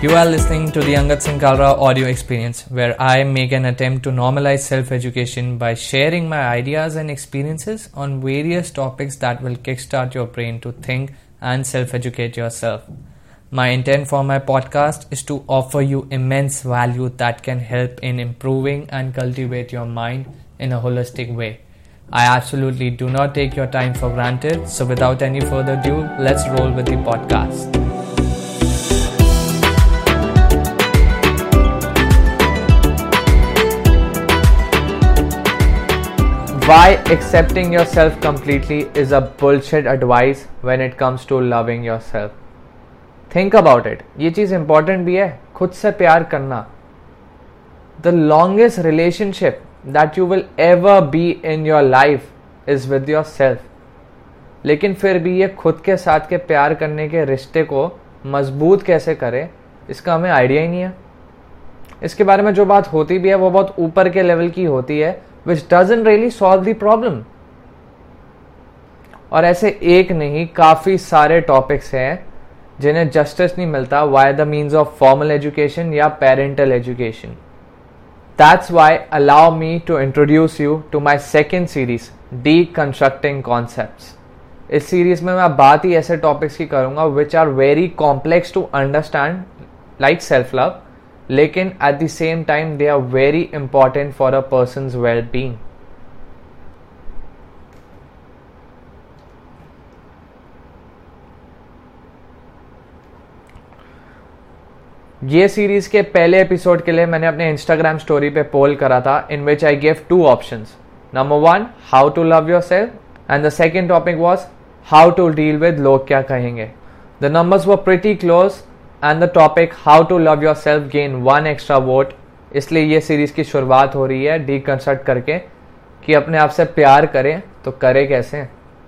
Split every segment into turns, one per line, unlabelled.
You are listening to the Angat Singh Kalra audio experience, where I make an attempt to normalize self education by sharing my ideas and experiences on various topics that will kickstart your brain to think and self educate yourself. My intent for my podcast is to offer you immense value that can help in improving and cultivate your mind in a holistic way. I absolutely do not take your time for granted, so without any further ado, let's roll with the podcast. Why accepting yourself completely is a bullshit advice when it comes to loving yourself. Think about it. ये चीज़ important भी है. खुद से प्यार करना. The longest relationship that you will ever be in your life is with yourself लेकिन फिर भी ये खुद के साथ के प्यार करने के रिश्ते को मज़बूत कैसे करें, इसका हमें आइडिया ही नहीं है। इसके बारे में जो बात होती भी है, वो बहुत ऊपर के लेवल की होती है। Which doesn't really solve the problem और ऐसे एक नहीं, काफ़ी सारे टॉपिक्स हैं जिन्हें जस्टिस नहीं मिलता via the means of formal education या parental education that's why allow me to introduce you to my second series deconstructing concept इस सीरीज़ में मैं बात ही ऐसे टॉपिक्स की करूँगा which are very complex to understand like self love लेकिन at the same time they are very important for a person well being ये सीरीज़ के पहले एपिसोड के लिए मैंने अपने इंस्टाग्राम स्टोरी पे पोल करा था in which I give two option number one how to love yourself and the second topic was how to deal with लोग क्या कहेंगे. The numbers were pretty close and the topic how to love yourself gain one extra vote इसलिए ये series की शुरुआत हो रही है डी कंसल्ट करके, कि अपने आप से प्यार करें तो करे कैसे?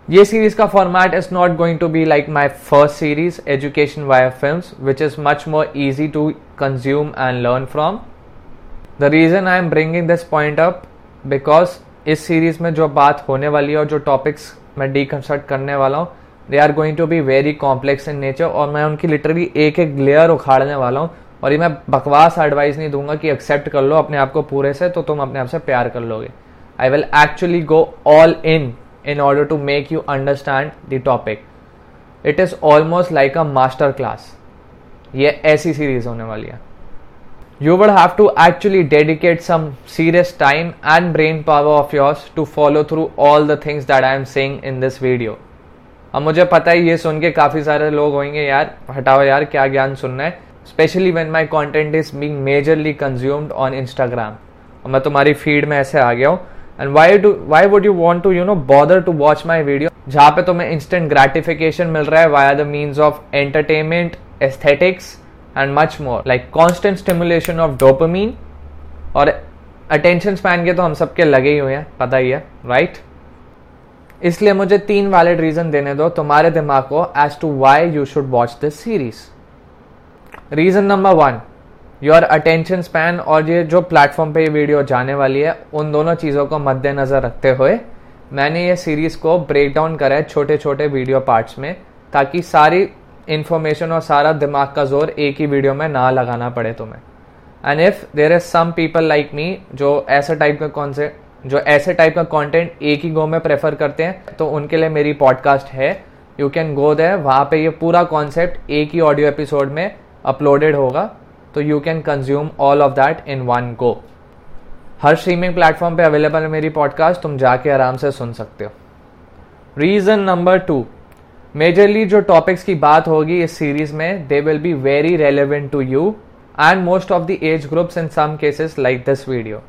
ये सीरीज़ का format is not going to be like my first series education wire film which is much more easy to consume and learn from the reason I am bringing this point up because इस series में जो बात होने वाली है और जो topics मैं डी कंसल्ट करने वाला हूँ they are going to be very complex in nature और मैं उनकी लिटरली एक एक लेयर उखाड़ने वाला हूँ। और ये मैं बकवास एडवाइस नहीं दूँगा कि एक्सेप्ट कर लो अपने आप को पूरे से तो तुम अपने आप से प्यार कर लोगे। I will actually go all in in order to make you understand the topic it is almost like a master class ये ऐसी सीरीज़ होने वाली है। You would have to actually dedicate some serious time and brain power of yours to follow through all the things that I am saying in this video. अब मुझे पता है ये सुन के काफ़ी सारे लोग होंगे, यार, हटाओ यार, क्या ज्ञान सुनना है? Specially when my content is being majorly consumed on Instagram और मैं तुम्हारी फ़ीड में ऐसे आ गया हूँ। And why do why would you want to you know bother to watch my video जहाँ पे तुम्हें इंस्टेंट ग्रेटिफिकेशन मिल रहा है via the means of entertainment aesthetics and much more like constant stimulation of dopamine और attention span के तो हम सबके लगे ही हुए हैं, पता ही है राइट right? इसलिए मुझे तीन वैलिड रीजन देने दो तुम्हारे दिमाग को as two why you should watch this series reason number one your attention span और ये जो प्लेटफॉर्म पे ये वीडियो जाने वाली है, उन दोनों चीज़ों को मद्देनजर रखते हुए मैंने ये सीरीज़ को ब्रेक डाउन करा है छोटे छोटे वीडियो पार्ट्स में, ताकि सारी इंफॉर्मेशन और सारा दिमाग का ज़ोर एक ही वीडियो में ना लगाना पड़े तुम्हें. And if there is some people like me जो ऐसे टाइप का कौन से जो ऐसे टाइप का कंटेंट एक ही गो में प्रेफर करते हैं तो उनके लिए मेरी पॉडकास्ट है। यू कैन गो दे वहाँ पे ये पूरा कॉन्सेप्ट एक ही ऑडियो एपिसोड में अपलोडेड होगा तो you can consume all of that in one go her streaming platform पे अवेलेबल है मेरी पॉडकास्ट तुम जाके आराम से सुन सकते हो। रीजन नंबर टू मेजरली जो टॉपिक्स की बात होगी इस सीरीज़ में they will be very relevant to you and most of the age groups in some cases like this video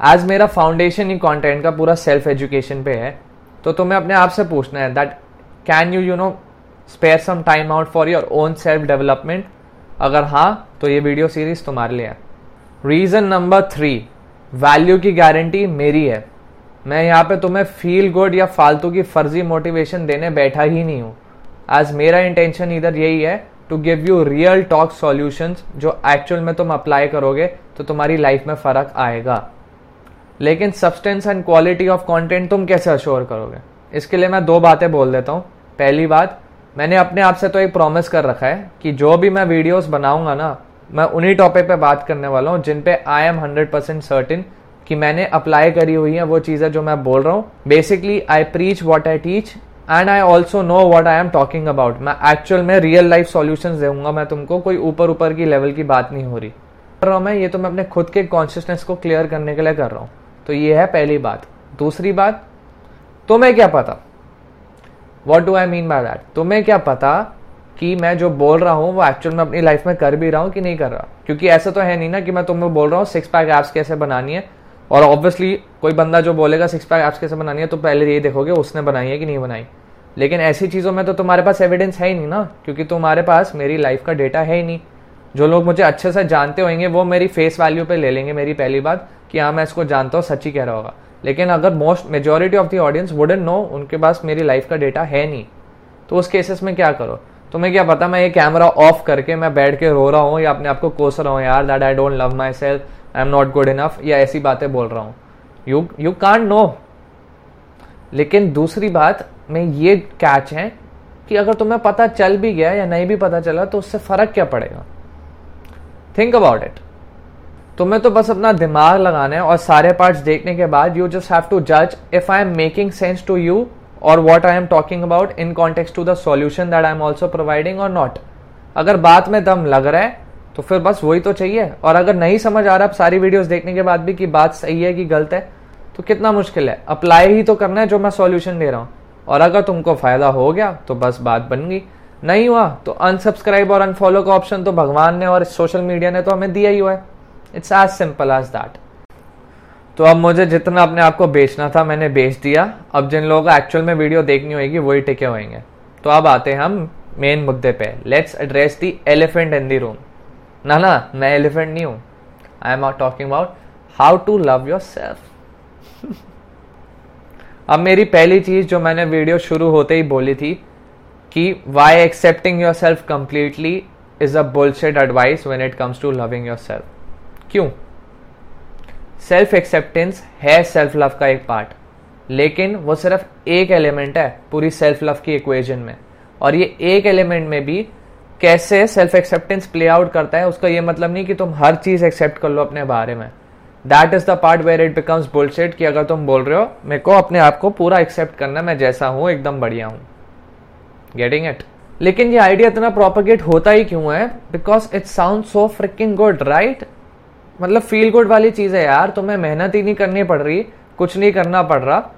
as मेरा फाउंडेशन ही कंटेंट का पूरा सेल्फ एजुकेशन पे है तो तुम्हें अपने आप से पूछना है that can you you know spare some time out for your own self development अगर हाँ तो ये वीडियो सीरीज़ तुम्हारे लिए है। रीजन नंबर थ्री वैल्यू की गारंटी मेरी है। मैं यहाँ पे तुम्हें फील गुड या फालतू की फर्जी मोटिवेशन देने बैठा ही नहीं हूँ। एज मेरा इंटेंशन इधर यही है to give you real talk solution जो एक्चुअल में तुम अप्लाई करोगे तो तुम्हारी लाइफ में फ़र्क आएगा। लेकिन substance and quality of content तुम कैसे अश्योर करोगे? इसके लिए मैं दो बातें बोल देता हूँ। पहली बात, मैंने अपने आप से तो एक प्रॉमिस कर रखा है कि जो भी मैं वीडियोस बनाऊँगा ना, मैं उन्हीं टॉपिक पे बात करने वाला हूँ जिन पे I am hundred percent certain कि मैंने अप्लाई करी हुई है वो चीज़ें जो मैं बोल रहा हूँ। Basically I preach what I teach and I also know what I am talking about मैं एक्चुअल में रियल लाइफ सॉल्यूशन दूँगा मैं तुमको, कोई ऊपर ऊपर की लेवल की बात नहीं हो रही। कर रहा हूँ मैं, ये तो मैं अपने खुद के कॉन्शियसनेस को क्लियर करने के लिए कर रहा हूँ। तो ये है पहली बात। दूसरी बात, तुम्हें क्या पता? What do I mean by that तुम्हें क्या पता कि मैं जो बोल रहा हूँ, वो एक्चुअल में अपनी लाइफ में कर भी रहा हूँ कि नहीं कर रहा? क्योंकि ऐसा तो है नहीं ना कि मैं तुम्हें बोल रहा हूँ सिक्स पैक एप्स कैसे बनानी है? और ऑब्वियसली कोई बंदा जो बोलेगा सिक्स पैक एप्स कैसे बनानी है तो पहले ये देखोगे, उसने बनाई है कि नहीं बनाई। लेकिन ऐसी चीज़ों में तो तुम्हारे पास एविडेंस है ही नहीं ना, क्योंकि तुम्हारे पास मेरी लाइफ का डेटा है ही नहीं। जो लोग मुझे अच्छे से जानते होंगे, वो मेरी फेस वैल्यू पे ले लेंगे मेरी पहली बात। कि हाँ मैं इसको जानता हूँ सच ही कह रहा होगा। लेकिन अगर most majority of the audience wouldn't know उनके पास मेरी लाइफ का डेटा है नहीं तो उस केसेस में क्या करो? तुम्हें क्या पता, मैं ये कैमरा ऑफ़ करके मैं बैठ के रो रहा हूँ या अपने आप को कोस रहा हूँ, यार that I don't love myself I am not good enough या ऐसी बातें बोल रहा हूँ। यू यू कांट नो लेकिन दूसरी बात, में ये कैच है कि अगर तुम्हें पता चल भी गया या नहीं भी पता चला तो उससे फ़र्क क्या पड़ेगा? थिंक अबाउट इट तुम्हें तो बस अपना दिमाग लगाना है और सारे पार्ट्स देखने के बाद यू जस्ट हैव टू जज if I am making sense to you और what I am talking about in context to the solution that I am also providing और नॉट अगर बात में दम लग रहा है तो फिर बस वही तो चाहिए। और अगर नहीं समझ आ रहा सारी वीडियोस देखने के बाद भी कि बात सही है कि गलत है तो कितना मुश्किल है। अप्लाई ही तो करना है जो मैं सॉल्यूशन दे रहा हूँ। और अगर तुमको फ़ायदा हो गया तो बस बात बन गई। नहीं हुआ तो अनसब्सक्राइब और अनफॉलो का ऑप्शन तो भगवान ने और सोशल मीडिया ने तो हमें दिया ही हुआ है। It's as simple as that तो अब मुझे जितना अपने आप को बेचना था, मैंने बेच दिया। अब जिन लोगों को एक्चुअल में वीडियो देखनी होगी वही टिके होंगे तो अब आते हैं हम मेन मुद्दे पे। Let's address the elephant in the room ना ना, मैं एलिफेंट नहीं हूँ। I am talking about how to love yourself अब मेरी पहली चीज़ जो मैंने वीडियो शुरू होते ही बोली थी कि why accepting yourself completely is a bullshit advice when it comes to loving yourself क्यों? सेल्फ एक्सेप्टेंस है सेल्फ लव का एक पार्ट लेकिन वो सिर्फ़ एक एलिमेंट है पूरी सेल्फ लव की इक्वेशन में। और ये एक एलिमेंट में भी कैसे सेल्फ एक्सेप्टेंस प्ले आउट करता है, उसका ये मतलब नहीं कि तुम हर चीज़ एक्सेप्ट कर लो अपने बारे में। That is the part where it becomes bullshit कि अगर तुम बोल रहे हो, मेरे को अपने आप को पूरा एक्सेप्ट करना, मैं जैसा हूँ, एकदम बढ़िया हूँ। गेटिंग इट लेकिन ये आइडिया इतना प्रोपोगेट होता ही क्यों है? Because it sound so freaking good right मतलब फील गुड वाली चीज़ है यार, तुम्हें मेहनत ही नहीं करनी पड़ रही, कुछ नहीं करना पड़ रहा।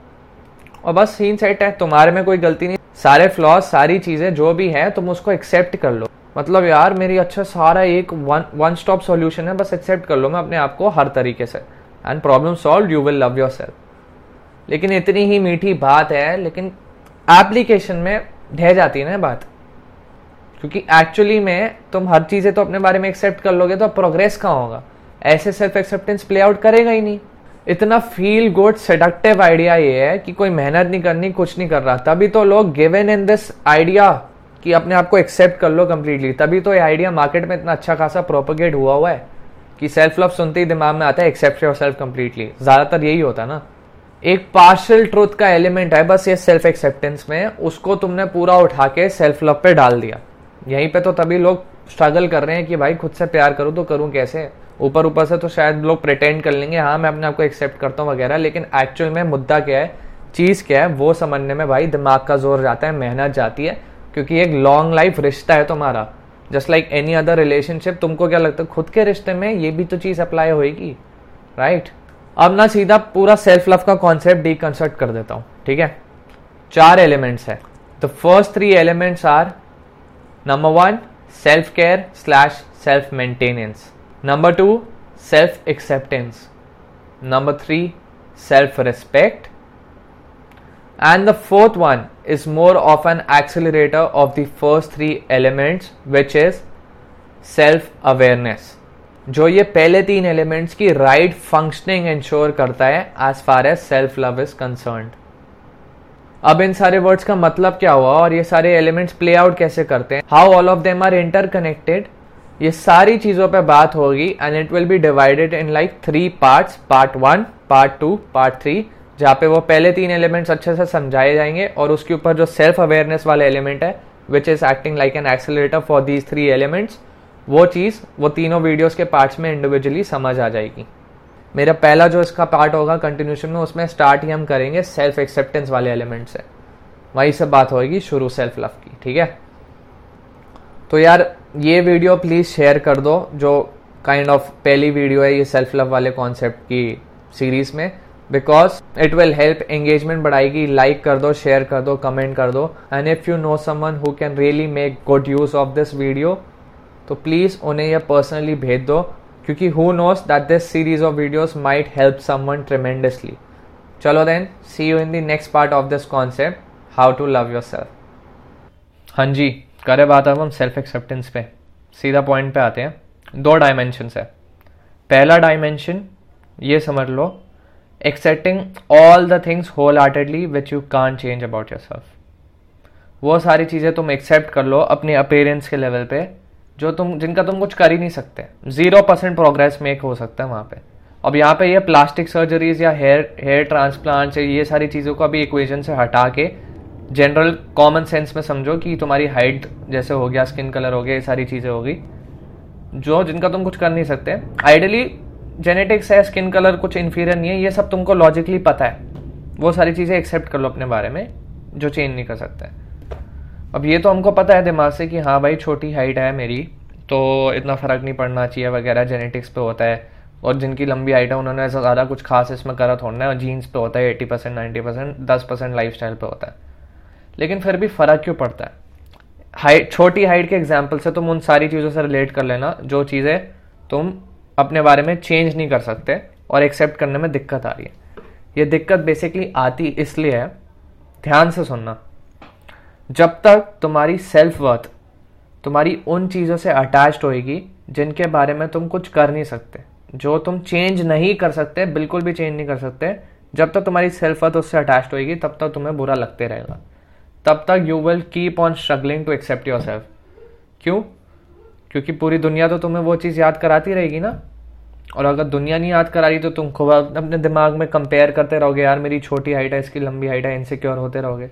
और बस सीन सेट है, तुम्हारे में कोई गलती नहीं। सारे फ्लॉज सारी चीज़ें, जो भी है, तुम उसको एक्सेप्ट कर लो। मतलब यार, मेरी अच्छा सारा एक वन वन स्टॉप सॉल्यूशन है, बस एक्सेप्ट कर लो मैं अपने आप को हर तरीके से। And problem solve you will love yourself लेकिन इतनी ही मीठी बात है, लेकिन एप्लीकेशन में ढह जाती है ना बात। क्योंकि एक्चुअली में तुम हर चीज़ें तो अपने बारे में एक्सेप्ट कर लोगे तो प्रोग्रेस कहाँ होगा? ऐसे सेल्फ एक्सेप्टेंस प्ले आउट करेगा ही नहीं। इतना फील गुड सेडक्टिव आइडिया ये है कि कोई मेहनत नहीं करनी, कुछ नहीं कर रहा। तभी तो लोग गिवन इन दिस आइडिया कि अपने आप को एक्सेप्ट कर लो कंप्लीटली तभी तो ये आइडिया मार्केट में इतना अच्छा खासा प्रोपोगेट हुआ हुआ है कि सेल्फ लव सुनते ही दिमाग में आता है एक्सेप्ट योर सेल्फ कंप्लीटली ज़्यादातर यही होता ना। एक पार्शल ट्रुथ का एलिमेंट है, बस ये सेल्फ एक्सेप्टेंस में, उसको तुमने पूरा उठा के सेल्फ लव पे डाल दिया। यहीं पे तो तभी लोग स्ट्रगल कर रहे हैं कि भाई, खुद से प्यार करूँ तो करूँ कैसे? ऊपर ऊपर से तो शायद लोग प्रिटेंड कर लेंगे हाँ मैं अपने आप को एक्सेप्ट करता हूँ वगैरह, लेकिन एक्चुअल में मुद्दा क्या है, चीज़ क्या है, वो समझने में भाई दिमाग का ज़ोर जाता है, मेहनत जाती है, क्योंकि एक लॉन्ग लाइफ रिश्ता है तुम्हारा। Just like any other relationship तुमको क्या लगता है, खुद के रिश्ते में ये भी तो चीज़ अप्लाई होगी राइट अब ना सीधा पूरा सेल्फ लव का कॉन्सेप्ट डीकंस्ट्रक्ट कर देता हूँ, ठीक है? चार एलिमेंट्स है। The first three elements are number one self care slash self maintenance number two self acceptance number three self respect And the fourth one is more of an accelerator of the first three elements, which is self awareness. जो ये पहले तीन elements की right functioning ensure करता है as far as self love is concern अब इन सारे वर्ड्स का मतलब क्या हुआ और ये सारे एलिमेंट्स प्ले आउट कैसे करते हैं? How all of them are interconnected ये सारी चीज़ों पे बात होगी and it will be divided in like three parts part one part two part three जहाँ पे वो पहले तीन एलिमेंट्स अच्छे से समझाए जाएँगे, और उसके ऊपर जो सेल्फ अवेयरनेस वाला एलिमेंट है which is acting like an accelerator for these three elements वो चीज़, वो तीनों वीडियोस के पार्ट्स में इंडिविजुअली समझ आ जाएगी। मेरा पहला जो इसका पार्ट होगा कंटिन्यूशन में, उसमें स्टार्ट ही हम करेंगे सेल्फ एक्सेप्टेंस वाले एलिमेंट से। वहीं से बात होगी शुरू सेल्फ लव की, ठीक है? तो यार ये वीडियो प्लीज़ शेयर कर दो, जो काइंड kind ऑफ़ of पहली वीडियो है ये सेल्फ लव वाले कॉन्सेप्ट की सीरीज़ में। Because it will help engagement बढ़ाएगी। लाइक कर दो शेयर कर दो कमेंट कर दो। And if you know someone who can really make good use of this video तो प्लीज़ उन्हें यह पर्सनली भेज दो। क्योंकि who knows that this series of videos might help someone tremendously चलो then see you in the next part of this concept how to love yourself हाँ जी। करे बात अब हम सेल्फ एक्सेप्टेंस पे। सीधा पॉइंट पे आते हैं। दो डायमेंशन है। पहला डायमेंशन ये समझ लो accepting all the things wholeheartedly which you can change about yourself वो सारी चीज़ें तुम एक्सेप्ट कर लो अपने अपेयरेंस के लेवल पे, जो तुम, जिनका तुम कुछ कर ही नहीं सकते। ज़ीरो परसेंट प्रोग्रेस मेक हो सकता है वहाँ पे। अब यहाँ पे ये प्लास्टिक सर्जरीज या हेयर हेयर ट्रांसप्लांट ये सारी चीज़ों को अभी इक्वेशन से हटा के जनरल कॉमन सेंस में समझो कि तुम्हारी हाइट जैसे हो गया स्किन कलर हो गया, ये सारी चीज़ें होगी। जो, जिनका तुम कुछ कर नहीं सकते। आइडली जेनेटिक्स है स्किन कलर कुछ इन्फीरियर नहीं है, ये सब तुमको लॉजिकली पता है। वो सारी चीज़ें एक्सेप्ट कर लो अपने बारे में, जो चेंज नहीं कर सकते। अब ये तो हमको पता है दिमाग से कि हाँ भाई, छोटी हाइट है मेरी तो इतना फ़र्क नहीं पड़ना चाहिए वगैरह जेनेटिक्स पे होता है। और जिनकी लंबी हाइट है, उन्होंने ऐसा ज़्यादा कुछ खास इसमें करा थोड़ा है और जीन्स पे होता है एटी परसेंट नाइन्टी परसेंट दस परसेंट लाइफ स्टाइल पर होता है। लेकिन फिर भी फ़र्क क्यों पड़ता है? हाइट छोटी हाइट के एग्ज़ाम्पल से तुम उन सारी चीज़ों से रिलेट कर लेना, जो चीज़ें तुम अपने बारे में चेंज नहीं कर सकते और एक्सेप्ट करने में दिक्कत आ रही है। ये दिक्कत बेसिकली आती इसलिए है, ध्यान से सुनना। जब तक तुम्हारी सेल्फ वर्थ तुम्हारी उन चीज़ों से अटैच्ड होएगी, जिनके बारे में तुम कुछ कर नहीं सकते। जो तुम चेंज नहीं कर सकते, बिल्कुल भी चेंज नहीं कर सकते, जब तक तुम्हारी सेल्फ वर्थ उससे अटैच्ड होएगी, तब तक तुम्हें बुरा लगते रहेगा। तब तक you will keep on struggling to accept yourself क्यों? क्योंकि पूरी दुनिया तो तुम्हें वो चीज़ याद कराती रहेगी ना। और अगर दुनिया नहीं याद करा रही तो तुम खुद अपने दिमाग में कंपेयर करते रहोगे, यार, मेरी छोटी हाइट है, इसकी लंबी हाइट है इनसिक्योर होते रहोगे।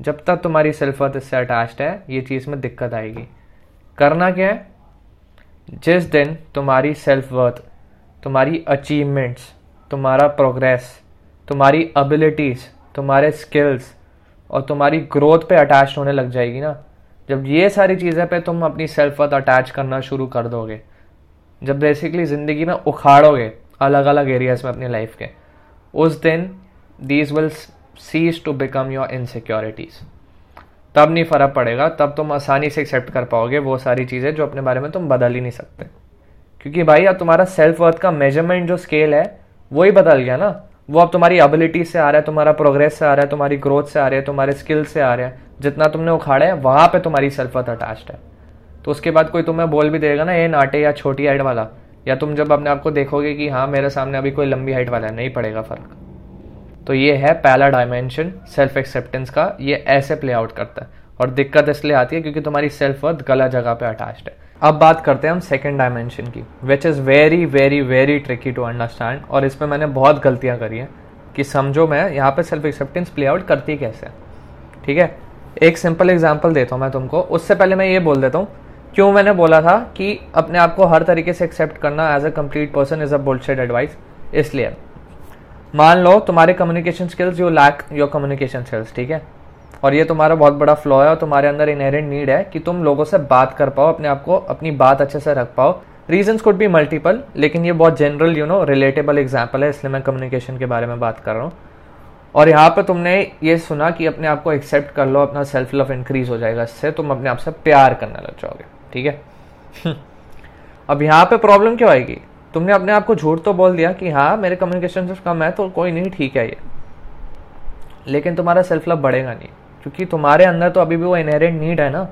जब तक तुम्हारी सेल्फ वर्थ इससे अटैच्ड है, ये चीज़ में दिक्कत आएगी। करना क्या है? जिस दिन तुम्हारी सेल्फ वर्थ तुम्हारी अचीवमेंट्स तुम्हारा प्रोग्रेस तुम्हारी एबिलिटीज तुम्हारे स्किल्स और तुम्हारी ग्रोथ पे अटैच होने लग जाएगी ना। जब ये सारी चीज़ें पे तुम अपनी सेल्फ वर्थ अटैच करना शुरू कर दोगे, जब बेसिकली ज़िंदगी में उखाड़ोगे अलग अलग एरियाज़ में अपनी लाइफ के, उस दिन these will cease to become your insecurities तब नहीं फ़र्क पड़ेगा, तब तुम आसानी से एक्सेप्ट कर पाओगे वो सारी चीज़ें जो अपने बारे में तुम बदल ही नहीं सकते। क्योंकि भाई, अब तुम्हारा सेल्फ वर्थ का मेज़रमेंट जो स्केल है, वो ही बदल गया ना। वो अब तुम्हारी एबिलिटी से आ रहा है, तुम्हारा प्रोग्रेस से आ रहा है, तुम्हारी ग्रोथ से आ रहा है, तुम्हारे स्किल से आ रहा है। जितना तुमने उखाड़ा है, वहाँ पे तुम्हारी सेल्फ वर्थ अटैच्ड है। तो उसके बाद कोई तुम्हें बोल भी देगा ना ये नाटे या छोटी हाइट वाला। या तुम जब अपने आप को देखोगे कि हाँ मेरे सामने अभी कोई लंबी हाइट वाला है, नहीं पड़ेगा फ़र्क। तो ये है पहला डायमेंशन सेल्फ एक्सेप्टेंस का। ये ऐसे प्ले आउट करता है। और दिक्कत इसलिए आती है क्योंकि तुम्हारी सेल्फ वर्थ गलत जगह पे अटैच्ड है। अब बात करते हैं हम सेकेंड डायमेंशन की which is very very very tricky to understand और इसमें मैंने बहुत गलतियाँ करी हैं कि समझो मैं यहाँ पे सेल्फ एक्सेप्टेंस प्ले आउट करती कैसे। ठीक है? एक सिंपल एग्ज़ाम्पल देता हूँ मैं तुमको। उससे पहले मैं ये बोल देता हूँ, क्यों मैंने बोला था कि अपने आप को हर तरीके से एक्सेप्ट करना as a complete person is a bullshit advice इसलिए। मान लो तुम्हारे communication skills you lack your communication skills ठीक है? और ये तुम्हारा बहुत बड़ा फ्लॉ है और तुम्हारे अंदर इनहेरेंट नीड है कि तुम लोगों से बात कर पाओ, अपने आप को अपनी बात अच्छे से रख पाओ। रीजन कुड भी मल्टीपल लेकिन ये बहुत general you know relatable example है, इसलिए मैं कम्युनिकेशन के बारे में बात कर रहा हूँ। और यहाँ पर तुमने ये सुना कि अपने आप को एक्सेप्ट कर लो, अपना सेल्फ लव इंक्रीज हो जाएगा, इससे तुम अपने आप से प्यार करने लग जाओगे, ठीक है? अब यहाँ पे प्रॉब्लम क्यों आएगी? तुमने अपने आप को झूठ तो बोल दिया कि हाँ मेरे कम्युनिकेशन सिर्फ़ कम है तो कोई नहीं, ठीक है ये। लेकिन तुम्हारा सेल्फ लव बढ़ेगा नहीं। क्योंकि तुम्हारे अंदर तो अभी भी वो इनहेरेंट नीड है ना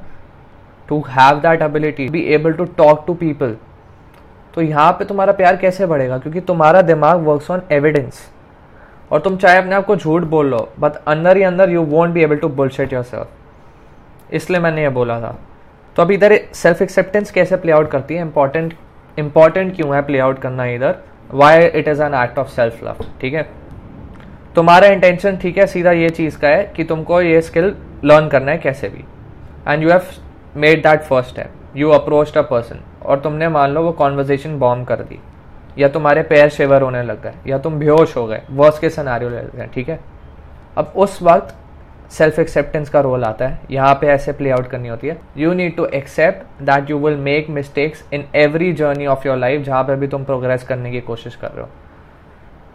to have that ability be able to talk to people तो यहाँ पे तुम्हारा प्यार कैसे बढ़ेगा? क्योंकि तुम्हारा दिमाग वर्क्स ऑन एविडेंस और तुम चाहे अपने आप को झूठ बोल लो बट अंदर ही अंदर you won't be able to bullshit yourself इसलिए मैंने ये बोला था। तो अभी इधर सेल्फ एक्सेप्टेंस कैसे प्ले आउट करती है? इंपॉर्टेंट इंपॉर्टेंट क्यों है प्ले आउट करना इधर? Why it is an act of self love ठीक है? तुम्हारा इंटेंशन ठीक है, सीधा ये चीज़ का है कि तुमको ये स्किल लर्न करना है कैसे भी। And you have made that first step you approach a person और तुमने मान लो वो कॉन्वर्जेशन बॉम्ब कर दी। या तुम्हारे पैर शेवर होने लग गए, या तुम बेहोश हो गए वर्स के सनारियो ले गए, ठीक है? अब उस वक्त सेल्फ एक्सेप्टेंस का रोल आता है। यहाँ पे ऐसे प्ले आउट करनी होती है। You need to accept that you will make mistakes in every journey of your life जहाँ पे भी तुम प्रोग्रेस करने की कोशिश कर रहे हो।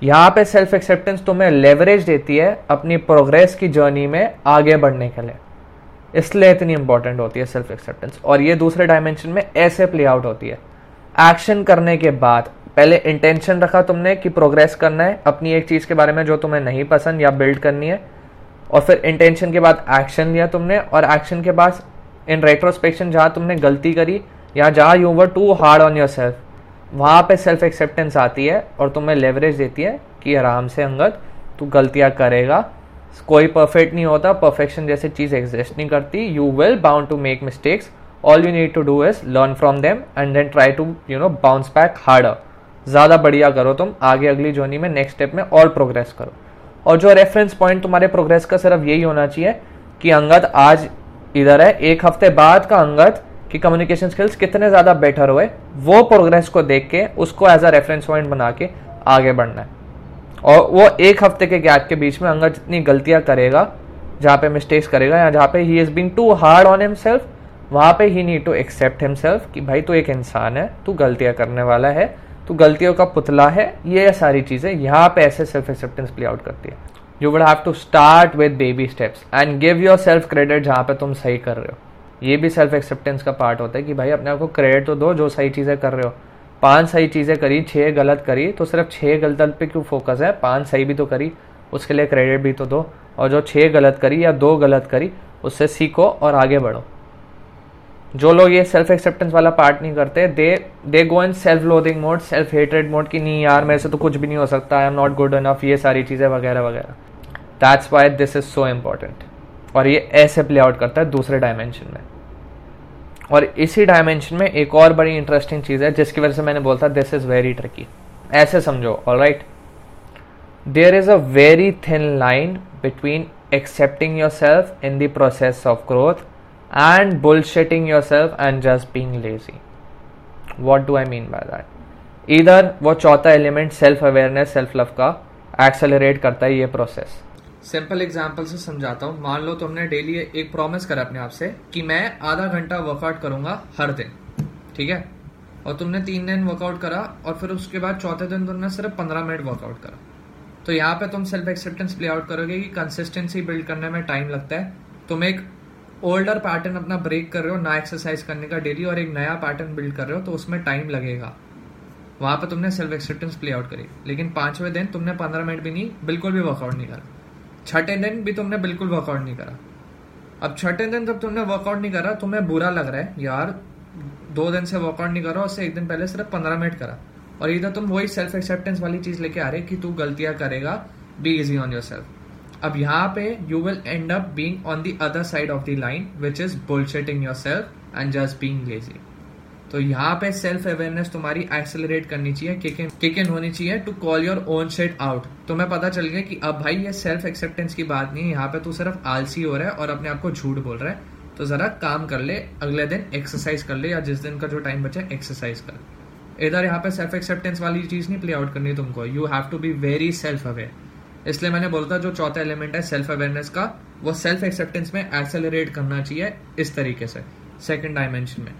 यहाँ पे सेल्फ एक्सेप्टेंस तुम्हें लेवरेज देती है अपनी प्रोग्रेस की जर्नी में आगे बढ़ने के लिए। इसलिए इतनी इंपॉर्टेंट होती है सेल्फ एक्सेप्टेंस और ये दूसरे डायमेंशन में ऐसे प्ले आउट होती है। एक्शन करने के बाद, पहले इंटेंशन रखा तुमने कि प्रोग्रेस करना है, अपनी एक चीज़ के बारे में जो तुम्हें नहीं पसंद या बिल्ड करनी है, और फिर इंटेंशन के बाद एक्शन लिया तुमने, और एक्शन के बाद इन रेट्रोस्पेक्शन जहाँ तुमने गलती करी, या जहाँ you were too hard on yourself वहाँ पे सेल्फ एक्सेप्टेंस आती है और तुम्हें लेवरेज देती है कि आराम से अंगत तू गलतियाँ करेगा। कोई परफेक्ट नहीं होता परफेक्शन जैसे चीज़ एग्जिस्ट नहीं करती। You will bound to make mistakes all you need to do is learn from them and then try to you know bounce back harder ज़्यादा बढ़िया करो तुम। आगे अगली जर्नी में नेक्स्ट स्टेप में और प्रोग्रेस करो। और जो रेफरेंस पॉइंट तुम्हारे प्रोग्रेस का सिर्फ़ यही होना चाहिए कि अंगद आज इधर है, एक हफ़्ते बाद का अंगद कि कम्युनिकेशन स्किल्स कितने ज़्यादा बेटर हुए, वो प्रोग्रेस को देख के, उसको एज अ रेफरेंस पॉइंट बना के आगे बढ़ना है। और वो एक हफ़्ते के गैप के बीच में अंगद जितनी गलतियाँ करेगा, जहाँ पे मिस्टेक्स करेगा या जहाँ पे he is being too hard on himself वहाँ पे he need to accept himself कि भाई तू एक इंसान है, तू गलतियाँ करने वाला है, तू गलतियों का पुतला है, ये सारी चीज़ें यहाँ पे ऐसे सेल्फ एक्सेप्टेंस प्ले आउट करती है। You would have to start with baby steps and give yourself credit जहाँ पे तुम सही कर रहे हो। ये भी सेल्फ एक्सेप्टेंस का पार्ट होता है कि भाई अपने आप को क्रेडिट तो दो जो सही चीज़ें कर रहे हो। पाँच सही चीज़ें करी, छह गलत करी तो सिर्फ़ छह गलत पे क्यों फोकस है? पाँच सही भी तो करी, उसके लिए क्रेडिट भी तो दो। और जो छह गलत करी या दो गलत करी, उससे सीखो और आगे बढ़ो। जो लोग ये सेल्फ एक्सेप्टेंस वाला पार्ट नहीं करते they they go in self loathing mode self hated mode की नहीं यार, मेरे से तो कुछ भी नहीं हो सकता I am not good enough ये सारी चीज़ें वगैरह वगैरह। That's why this is so important और ये ऐसे प्ले आउट करता है दूसरे डायमेंशन में। और इसी डायमेंशन में एक और बड़ी इंटरेस्टिंग चीज़ है, जिसकी वजह से मैंने बोलता दिस इज़ वेरी ट्रिकी ऐसे समझो all right there is a very thin line between accepting yourself in the process of growth and bullshitting yourself and just being lazy what do I mean by that इधर वो चौथा element self awareness self love का accelerate करता है ये process simple example से समझाता हूँ। मान लो तुमने डेली एक प्रॉमिस करा अपने आप से कि मैं आधा घंटा वर्कआउट करूँगा हर दिन, ठीक है? और तुमने तीन दिन वर्कआउट करा और फिर उसके बाद चौथे दिन तुमने सिर्फ़ पंद्रह मिनट वर्कआउट करा। तो यहाँ पे तुम सेल्फ एक्सेप्टेंस प्ले आउट करोगे कि कंसिस्टेंसी बिल्ड करने में टाइम लगता है। तुम एक ओल्डर पैटर्न अपना ब्रेक कर रहे हो, ना एक्सरसाइज करने का डेली और एक नया पैटर्न बिल्ड कर रहे हो तो उसमें टाइम लगेगा। वहाँ पर तुमने सेल्फ एक्सेप्टेंस प्ले आउट करी। लेकिन पाँचवें दिन तुमने पंद्रह मिनट भी नहीं, बिल्कुल भी वर्कआउट नहीं करा। छठे दिन भी तुमने बिल्कुल वर्कआउट नहीं करा। अब छठे दिन जब तुमने वर्कआउट नहीं करा, तुम्हें बुरा लग रहा है, यार, दो दिन से वर्कआउट नहीं करा उससे एक दिन पहले सिर्फ़ पंद्रह मिनट करा। और इधर तुम वही सेल्फ एक्सेप्टेंस वाली चीज़ लेके आ रहे कि तू गलतियाँ करेगा be easy on your self अब यहाँ पे you will end up being on the other side of the line which is bullshitting yourself and just being lazy तो यहाँ पे सेल्फ अवेयरनेस तुम्हारी एक्सेलरेट करनी चाहिए किक इन होनी चाहिए to call your own shit out तुम्हें पता चल गया कि अब भाई ये सेल्फ एक्सेप्टेंस की बात नहीं है, यहाँ पे तू सिर्फ़ आलसी हो रहा है और अपने आप को झूठ बोल रहा है। तो जरा काम कर ले, अगले दिन एक्सरसाइज कर ले या जिस दिन का जो टाइम बचे एक्सरसाइज कर। इधर यहाँ पे सेल्फ एक्सेप्टेंस वाली चीज़ नहीं प्ले आउट करनी तुमको you have to be very self aware इसलिए मैंने बोलता जो चौथा एलिमेंट है सेल्फ अवेयरनेस का, वो सेल्फ एक्सेप्टेंस में एक्सेलरेट करना चाहिए इस तरीके से सेकेंड डायमेंशन में।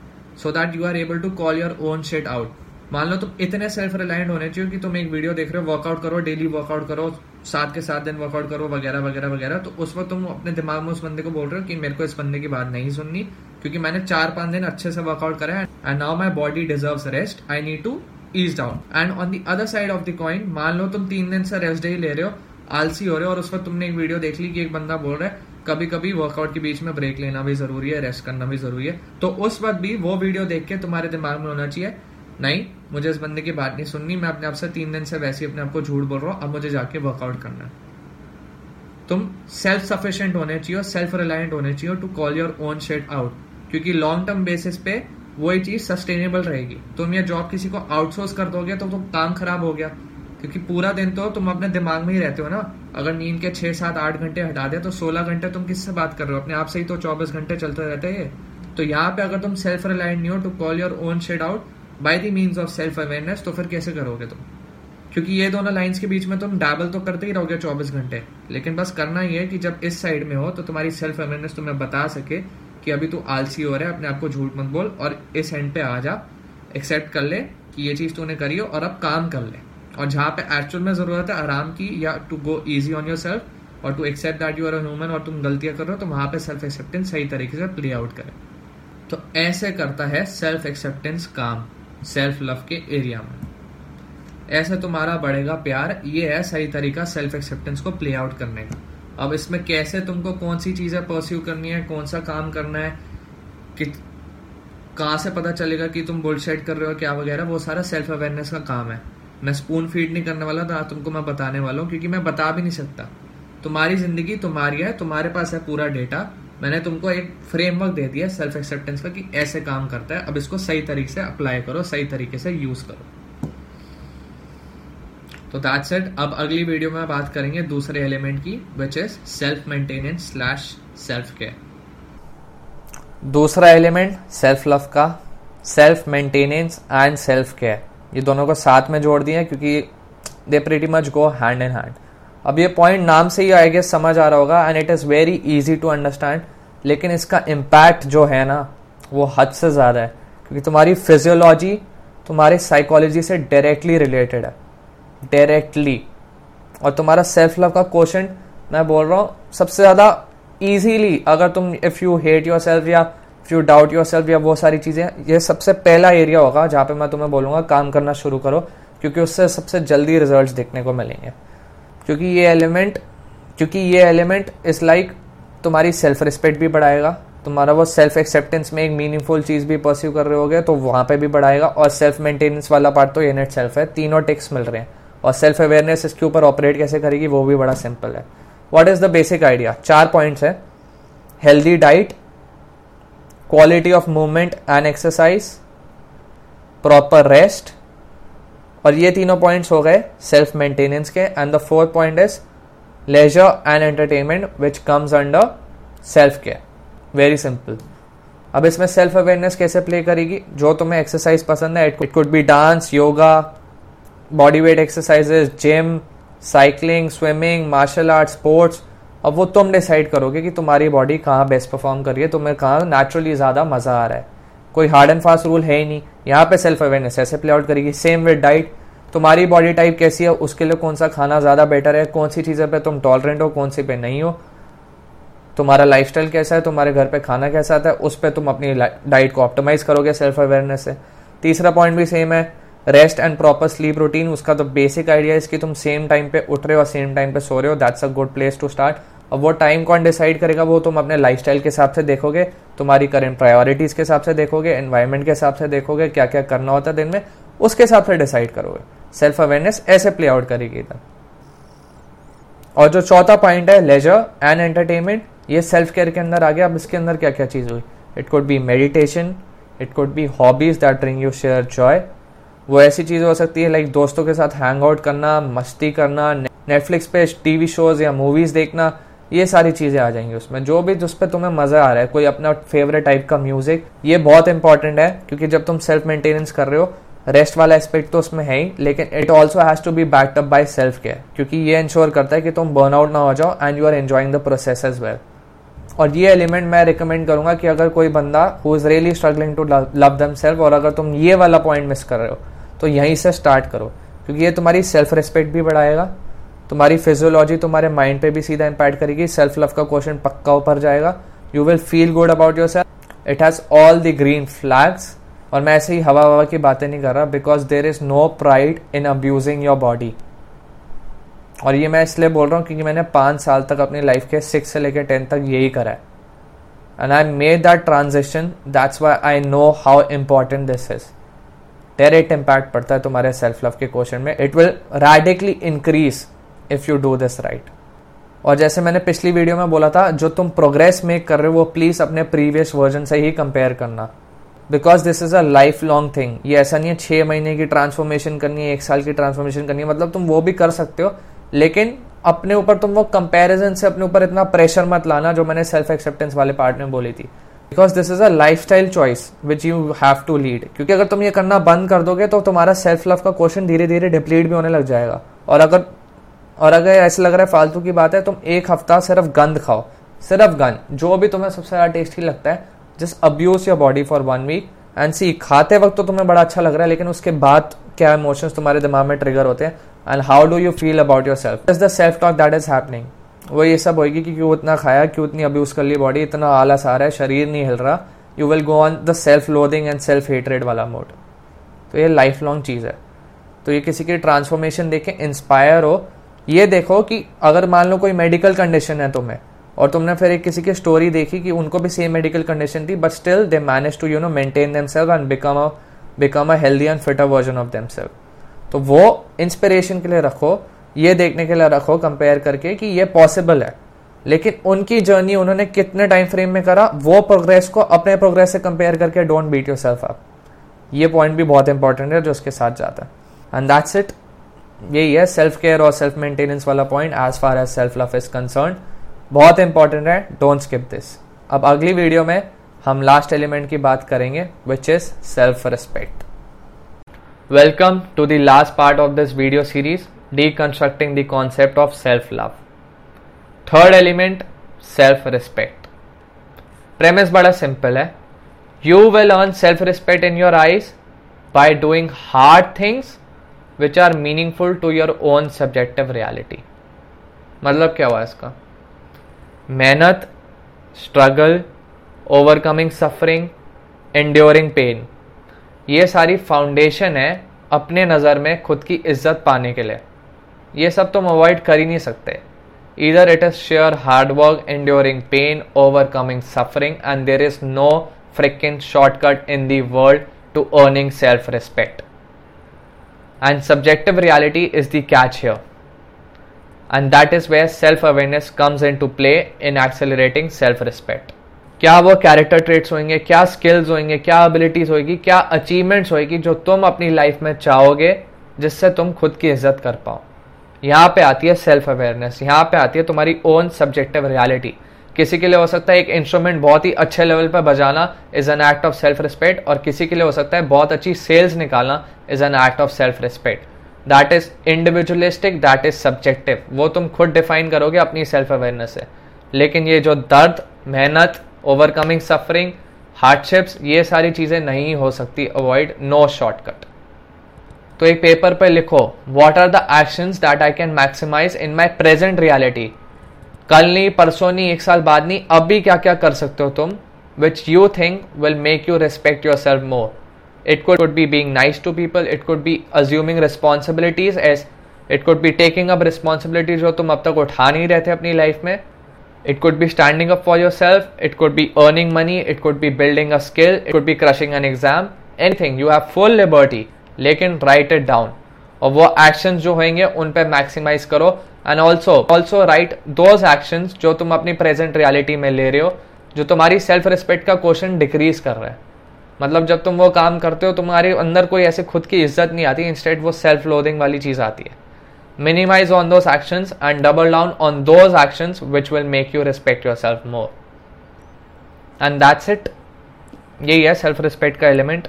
So that you are able to call your own shit out मान लो तुम इतने सेल्फ रिलायंट होने चाहिए कि तुम एक वीडियो देख रहे हो वर्कआउट करो डेली वर्कआउट करो, सात के सात दिन वर्कआउट करो, वगैरह वगैरह वगैरह तो उस वक्त तुम अपने दिमाग में उस बंदे को बोल रहे हो कि मेरे को इस बंदे की बात नहीं सुननी, क्योंकि मैंने चार पाँच दिन अच्छे से वर्कआउट करा है and now my body deserve rest I need to ease down and on the other side of the coin मान लो तुम तीन दिन से रेस्ट डे ले रहे हो, आलसी हो रहे हो, और उस वक्त तुमने एक वीडियो देख ली कि एक बंदा बोल रहा है कभी कभी वर्कआउट के बीच में ब्रेक लेना भी ज़रूरी है रेस्ट करना भी ज़रूरी है। तो उस वक्त भी वो वीडियो देख के तुम्हारे दिमाग में होना चाहिए नहीं मुझे इस बंदे की बात नहीं सुननी मैं अपने आप से तीन दिन से वैसे ही अपने आप को झूठ बोल रहा हूँ अब मुझे जाके वर्कआउट करना है। तुम सेल्फ सफिशियंट होने चाहिए सेल्फ रिलायंट होने चाहिए to call your own shit out क्योंकि लॉन्ग टर्म बेसिस पे वही चीज़ सस्टेनेबल रहेगी। तुम ये जॉब किसी को आउटसोर्स कर दोगे तो, तुम काम खराब हो गया। क्योंकि पूरा दिन तो तुम अपने दिमाग में ही रहते हो ना। अगर नींद के छह, सात, आठ घंटे हटा दे तो सोलह घंटे तुम किससे बात कर रहे हो? अपने आप से ही तो चौबीस घंटे चलते रहते हैं तो यहाँ पे अगर तुम सेल्फ रिलायंट नहीं हो to call your own shit out by the means of self awareness तो फिर कैसे करोगे तुम? क्योंकि ये दोनों लाइंस के बीच में तुम डैबल तो करते ही रहोगे चौबीस घंटे। लेकिन बस करना ही है कि जब इस साइड में हो तो तुम्हारी सेल्फ अवेयरनेस तुम्हें बता सके कि अभी तू आलसी हो रहा है, अपने आप को झूठ मत बोल और इस एंड पे आ जा। एक्सेप्ट कर ले कि ये चीज़ तूने करी हो और अब काम कर ले। और जहाँ पे एक्चुअल में ज़रूरत है, आराम की, या to go easy on yourself और to accept that you are human और तुम गलतियाँ कर रहे हो तो वहाँ पे सेल्फ एक्सेप्टेंस सही तरीके से प्ले आउट करे। तो ऐसे करता है सेल्फ एक्सेप्टेंस काम सेल्फ लव के एरिया में। ऐसे तुम्हारा बढ़ेगा प्यार, ये है सही तरीका सेल्फ एक्सेप्टेंस को प्ले आउट करने का। अब इसमें कैसे तुमको कौन सी चीज़ें परस्यू करनी है, कौन सा काम करना है कि कहाँ से पता चलेगा कि तुम बुलशेट कर रहे हो, क्या वगैरह, वो सारा सेल्फ अवेयरनेस का काम है। मैं स्पून फ़ीड नहीं करने वाला था तुमको मैं बताने वाला हूँ, क्योंकि मैं बता भी नहीं सकता। तुम्हारी ज़िंदगी तुम्हारी है, तुम्हारे पास है पूरा डेटा मैंने तुमको एक फ्रेमवर्क दे दिया सेल्फ एक्सेप्टेंस का कि ऐसे काम करता है, अब इसको सही तरीके से अप्लाई करो, सही तरीके से यूज़ करो। तो दैट्स इट अब अगली वीडियो में बात करेंगे दूसरे एलिमेंट की which is self maintenance slash self care दूसरा एलिमेंट सेल्फ लव का self maintenance and self care ये दोनों को साथ में जोड़ दिए क्योंकि they pretty much go hand in hand अब ये पॉइंट नाम से ही आई गेस समझ आ रहा होगा and it is very easy to understand लेकिन इसका इम्पैक्ट जो है ना, वो हद से ज़्यादा है, क्योंकि तुम्हारी फिजियोलॉजी तुम्हारी साइकोलॉजी से डायरेक्टली रिलेटेड है. डायरेक्टली और तुम्हारा सेल्फ लव का क्वेश्चन मैं बोल रहा हूँ, सबसे ज़्यादा इजीली अगर तुम if you hate your self या if you doubt your self या वो सारी चीज़ें, ये सबसे पहला एरिया होगा जहाँ पे मैं तुम्हें बोलूँगा, काम करना शुरू करो, क्योंकि उससे सबसे जल्दी रिज़ल्ट देखने को मिलेंगे। क्योंकि ये एलिमेंट क्योंकि ये एलिमेंट इज़ लाइक तुम्हारी सेल्फ रिस्पेक्ट भी बढ़ाएगा, तुम्हारा वो सेल्फ एक्सेप्टेंस में एक मीनिंगफुल चीज़ भी परस्यू कर रहे होगे तो वहाँ पे भी बढ़ाएगा, और सेल्फ मेंटेनेंस वाला पार्ट तो यूनिट सेल्फ है, तीनों टिक्स मिल रहे हैं। और सेल्फ अवेयरनेस इसके ऊपर ऑपरेट कैसे करेगी, वो भी बड़ा सिंपल है। What is the basic idea चार पॉइंट्स है। Healthy diet quality of movement and exercise proper rest और ये तीनों पॉइंट्स हो गए सेल्फ मेंटेनेंस के and the fourth point is leisure and entertainment which comes under self care very simple अब इसमें सेल्फ अवेयरनेस कैसे प्ले करेगी? जो तुम्हें एक्सरसाइज पसंद है it could be dance yoga body weight exercises gym cycling swimming martial art sports अब वो तुम डिसाइड करोगे कि तुम्हारी बॉडी कहाँ बेस्ट परफॉर्म कर रही है तुम्हें कहाँ नेचुरली ज़्यादा मज़ा आ रहा है। कोई हार्ड एंड फास्ट रूल है ही नहीं। यहाँ पे सेल्फ अवेयरनेस ऐसे प्ले आउट करेगी। सेम विद डाइट तुम्हारी बॉडी टाइप कैसी है, उसके लिए कौन सा खाना ज़्यादा बेटर है, कौन सी चीज़ें पे तुम टॉलरेंट हो, कौन सी पे नहीं हो। तुम्हारा लाइफस्टाइल कैसा है, तुम्हारे घर पे खाना कैसा आता है, उस पर तुम अपनी डाइट को ऑप्टिमाइज करोगे सेल्फ अवेयरनेस से। तीसरा पॉइंट भी सेम है rest and proper sleep routine उसका तो बेसिक आइडिया है कि तुम सेम टाइम पे उठ रहे हो और सेम टाइम पे सो रहे हो that's a good place to start अब वो टाइम कौन डिसाइड करेगा, वो तुम अपने लाइफ के हिसाब से देखोगे, तुम्हारी करेंट प्रायोरिटीज के हिसाब से देखोगे एनवायरमेंट के हिसाब से देखोगे क्या क्या करना होता है दिन में, उसके हिसाब से डिसाइड करोगे. सेल्फ अवेयरनेस ऐसे प्ले आउट करेगी इधर. और जो चौथा पॉइंट है लेजर एंड एंटरटेनमेंट ये सेल्फ केयर के अंदर आ गया, अब इसके अंदर क्या क्या चीज़ हुई? It could be meditation it could be hobbies that bring you sheer joy वो ऐसी चीज़ हो सकती है लाइक दोस्तों के साथ हैंग आउट करना, मस्ती करना नेटफ्लिक्स पे टीवी शोज़ या मूवीज़ देखना, ये सारी चीज़ें आ जाएँगी उसमें। जो भी जिस तुम्हें मज़ा आ रहा है, कोई अपना फेवरेट टाइप का म्यूज़िक ये बहुत इंपॉर्टेंट है, क्योंकि जब तुम सेल्फ मेंटेनेंस कर रहे हो रेस्ट वाला एस्पेक्ट तो उसमें है ही, लेकिन it also has to be backed up by self care क्योंकि ये इंश्योर करता है कि तुम बर्न आउट ना हो जाओ and you are enjoying the process as well और ये एलिमेंट मैं रिकमेंड करूँगा कि अगर कोई बंदा who is really struggling to love themself और अगर तुम ये वाला पॉइंट मिस कर रहे हो तो यहीं से स्टार्ट करो। क्योंकि ये तुम्हारी सेल्फ रिस्पेक्ट भी बढ़ाएगा, तुम्हारी फिजियोलॉजी तुम्हारे माइंड पे भी सीधा इंपैक्ट करेगी सेल्फ लव का क्वेश्चन पक्का ऊपर जाएगा। You will feel good about yourself it has all the green flags और मैं ऐसे ही हवा हवा की बातें नहीं कर रहा because there is no pride in abusing your body और ये मैं इसलिए बोल रहा हूँ क्योंकि मैंने पाँच साल तक अपनी लाइफ के सिक्स से लेकर टेंथ तक यही करा है। And I made that transaction that's why I know how important this is direct impact पड़ता है तुम्हारे सेल्फ लव के क्वेश्चन में. It will radically increase if you do this right और जैसे मैंने पिछली वीडियो में बोला था, जो तुम प्रोग्रेस मेक कर रहे हो, वो प्लीज़ अपने प्रीवियस वर्जन से ही कंपेयर करना. Because this is a lifelong thing ये ऐसा नहीं है छह महीने की ट्रांसफॉर्मेशन करनी है, एक साल की ट्रांसफॉर्मेशन करनी है. मतलब तुम वो भी कर सकते हो, लेकिन अपने ऊपर तुम वो कंपेरिजन से अपने ऊपर इतना प्रेशर मत लाना, जो मैंने सेल्फ एक्सेप्टेंस वाले पार्ट में बोली थी. Because this is a lifestyle choice which you have to lead क्योंकि अगर तुम ये करना बंद कर दोगे तो तुम्हारा सेल्फ लव का क्वेश्चन धीरे धीरे डिप्लीट भी होने लग जाएगा। और अगर और अगर ऐसा लग रहा है फालतू की बात है, तुम एक हफ़्ता सिर्फ़ गंद खाओ। सिर्फ़ गंद। जो भी तुम्हें सबसे ज़्यादा टेस्टी लगता है just abuse your body for one week and see खाते वक्त तो तुम्हें बड़ा अच्छा लग रहा है, लेकिन उसके बाद क्या इमोशंस तुम्हारे दिमाग में ट्रिगर होते हैं? And how do you feel about yourself is the self talk that is happening वो ये सब होगी कि क्यों इतना खाया, क्यों इतनी अब्यूज कर ली बॉडी इतना आलस आ रहा है, शरीर नहीं हिल रहा। You will go on the self loathing and self hatred वाला मोड तो ये लाइफ लॉन्ग चीज़ है। तो ये किसी की ट्रांसफॉर्मेशन देखे इंस्पायर हो। ये देखो कि अगर मान लो कोई मेडिकल कंडीशन है तुम्हें, और तुमने फिर एक किसी की स्टोरी देखी कि उनको भी सेम मेडिकल कंडीशन थी but still they manage to you know maintain themself and become a become a healthy and fitter version of themselves तो वो इंस्पिरेशन के लिए रखो। ये देखने के लिए रखो कंपेयर करके कि ये पॉसिबल है। लेकिन उनकी जर्नी उन्होंने कितने टाइम फ्रेम में करा, वो प्रोग्रेस को अपने प्रोग्रेस से कंपेयर करके don't beat yourself up ये पॉइंट भी बहुत इंपॉर्टेंट है जो उसके साथ जाता है। एंड दैट्स इट यही है सेल्फ केयर और सेल्फ मेंटेनेंस वाला point as far as self love is concern बहुत इंपॉर्टेंट है। डोंट स्किप दिस अब अगली वीडियो में हम लास्ट एलिमेंट की बात करेंगे which is self respect welcome to the last part of this video series deconstructing the concept of self love. Third element self respect. Premise बड़ा simple है You will earn self respect in your eyes by doing hard things which are meaningful to your own subjective reality. मतलब क्या हुआ इसका मेहनत struggle overcoming suffering enduring pain ये सारी foundation है अपने नज़र में खुद की इज़्ज़त पाने के लिए ये सब तुम अवॉइड कर ही नहीं सकते। इधर it is sheer hard work enduring pain overcoming suffering and there is no freaking shortcut in the world to earning self respect and subjective reality is the catch here and that is where self awareness comes into play in accelerating self respect क्या वो character traits होंगे, क्या skills होंगे, क्या abilities होगी, क्या achievements होगी जो तुम अपनी लाइफ में चाहोगे, जिससे तुम खुद की इज़्ज़त कर पाओ। यहाँ पे आती है सेल्फ अवेयरनेस यहाँ पे आती है तुम्हारी ओन सब्जेक्टिव रियलिटी किसी के लिए हो सकता है एक इंस्ट्रूमेंट बहुत ही अच्छे लेवल पर बजाना is an act of self respect और किसी के लिए हो सकता है बहुत अच्छी सेल्स निकालना is an act of self respect that is individualistic that is subjective वो तुम खुद डिफाइन करोगे अपनी सेल्फ अवेयरनेस से. लेकिन ये जो दर्द, मेहनत ओवरकमिंग सफरिंग हार्डशिप्स ये सारी चीज़ें नहीं हो सकती. अवॉइड नो शॉर्टकट तो एक पेपर पे लिखो what are the action that I can maximise in my present reality कल नहीं परसों नहीं एक साल बाद नहीं अभी क्या क्या कर सकते हो तुम? Which you think will make you respect yourself more it could be being nice to people it could be assuming responsibilities as it could be taking up responsibilities जो तुम अब तक उठा नहीं रहे थे अपनी लाइफ में. It could be standing up for yourself it could be earning money it could be building a skill it could be crushing an exam anything you have full liberty लेकिन राइट इट डाउन और वो action जो होंगे, उन पर maximise करो. And also also write those action जो तुम अपनी प्रेजेंट रियलिटी में ले रहे हो, जो तुम्हारी सेल्फ रिस्पेक्ट का क्वेश्चन डिक्रीज कर रहा है. मतलब जब तुम वो काम करते हो, तुम्हारे अंदर कोई ऐसे खुद की इज़्ज़त नहीं आती इंस्टेट वो सेल्फ लोदिंग वाली चीज़ आती है. Minimize on those action and double down on those action which will make you respect yourself more and that's it यही है सेल्फ रिस्पेक्ट का एलिमेंट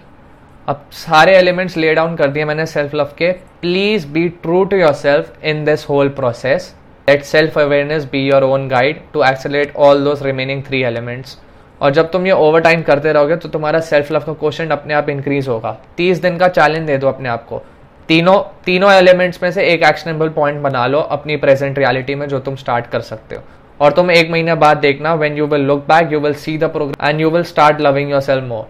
अब सारे एलिमेंट्स ले डाउन कर दिए मैंने सेल्फ लव के। Please be true to yourself in this whole process let self awareness be your own guide to accelerate all those remaining three elements और जब तुम ये ओवर टाइम करते रहोगे तो तुम्हारा सेल्फ लव का क्वेश्चन अपने आप इंक्रीज होगा। तीस दिन का चैलेंज दे दो अपने आप को। तीनों तीनों एलिमेंट्स में से एक एक्शनेबल पॉइंट बना लो अपनी प्रेजेंट रियलिटी में जो तुम स्टार्ट कर सकते हो। और तुम एक महीने बाद देखना when you will look back you will see the program and you will start loving yourself more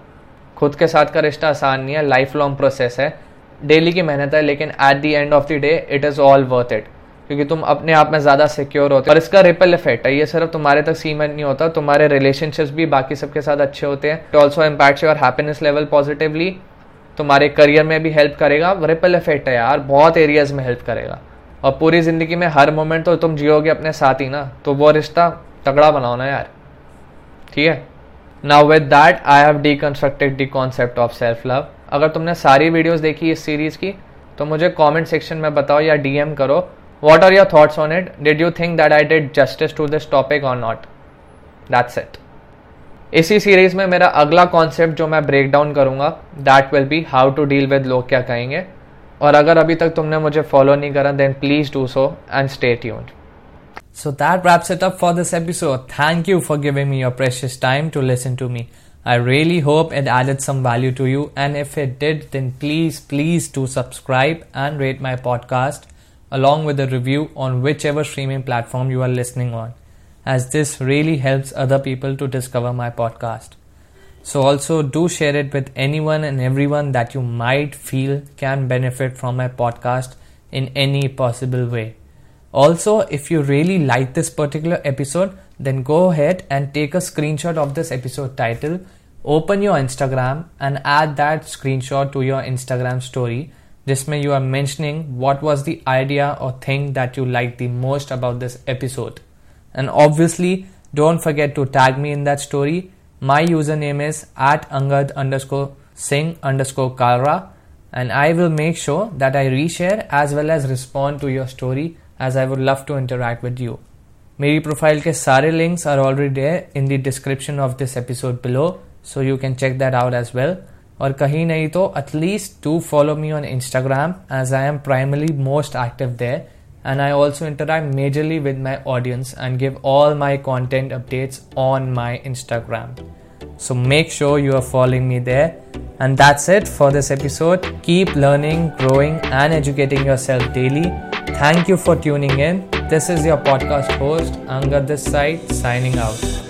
खुद के साथ का रिश्ता आसान नहीं है लाइफ लॉन्ग प्रोसेस है। डेली की मेहनत है, लेकिन at the end of the day it is all worth it क्योंकि तुम अपने आप में ज़्यादा सिक्योर होते हो। और इसका रिपल इफ़ेक्ट है, ये सिर्फ़ तुम्हारे तक सीमित नहीं होता, तुम्हारे रिलेशनशिप्स भी बाकी सबके साथ अच्छे होते हैं। It also impact your happiness level positively तुम्हारे करियर में भी हेल्प करेगा। रिपल इफ़ेक्ट है यार, बहुत एरियाज़ में हेल्प करेगा। और पूरी ज़िंदगी में हर मोमेंट तो तुम जियोगे अपने साथ ही ना। तो वो रिश्ता तगड़ा बनाओ ना यार। ठीक है? Now with that I have deconstructed the concept of self love अगर तुमने सारी वीडियोस देखी इस सीरीज़ की तो मुझे कमेंट सेक्शन में बताओ या डीएम करो। What are your thoughts on it did you think that I did justice to this topic और नॉट दैट्स इट इसी सीरीज़ में मेरा अगला कॉन्सेप्ट जो मैं ब्रेक डाउन करूँगा that will be how to deal with लोग क्या कहेंगे। और अगर अभी तक तुमने मुझे फॉलो नहीं करा then please do so and stay tuned
So that wraps it up for this episode. Thank you for giving me your precious time to listen to me. I really hope it added some value to you. And if it did, then please, please do subscribe and rate my podcast along with a review on whichever streaming platform you are listening on, as this really helps other people to discover my podcast. So also do share it with anyone and everyone that you might feel can benefit from my podcast in any possible way. Also, if you really like this particular episode, then go ahead and take a screenshot of this episode title, open your Instagram, and add that screenshot to your Instagram story. This may you are mentioning what was the idea or thing that you liked the most about this episode. And obviously, don't forget to tag me in that story. My username is at angad underscore singh underscore kalra, and I will make sure that I reshare as well as respond to your story as I would love to interact with you. मेरी profile के सारे links are already in the description of this episode below so you can check that out as well और कहीं नहीं तो at least to follow me on Instagram as I am primarily most active there and I also interact majorly with my audience and give all my content updates on my Instagram. So make sure you are following me there. And that's it for this episode. Keep learning, growing, and educating yourself daily. Thank you for tuning in. This is your podcast host, Angad this side, signing out.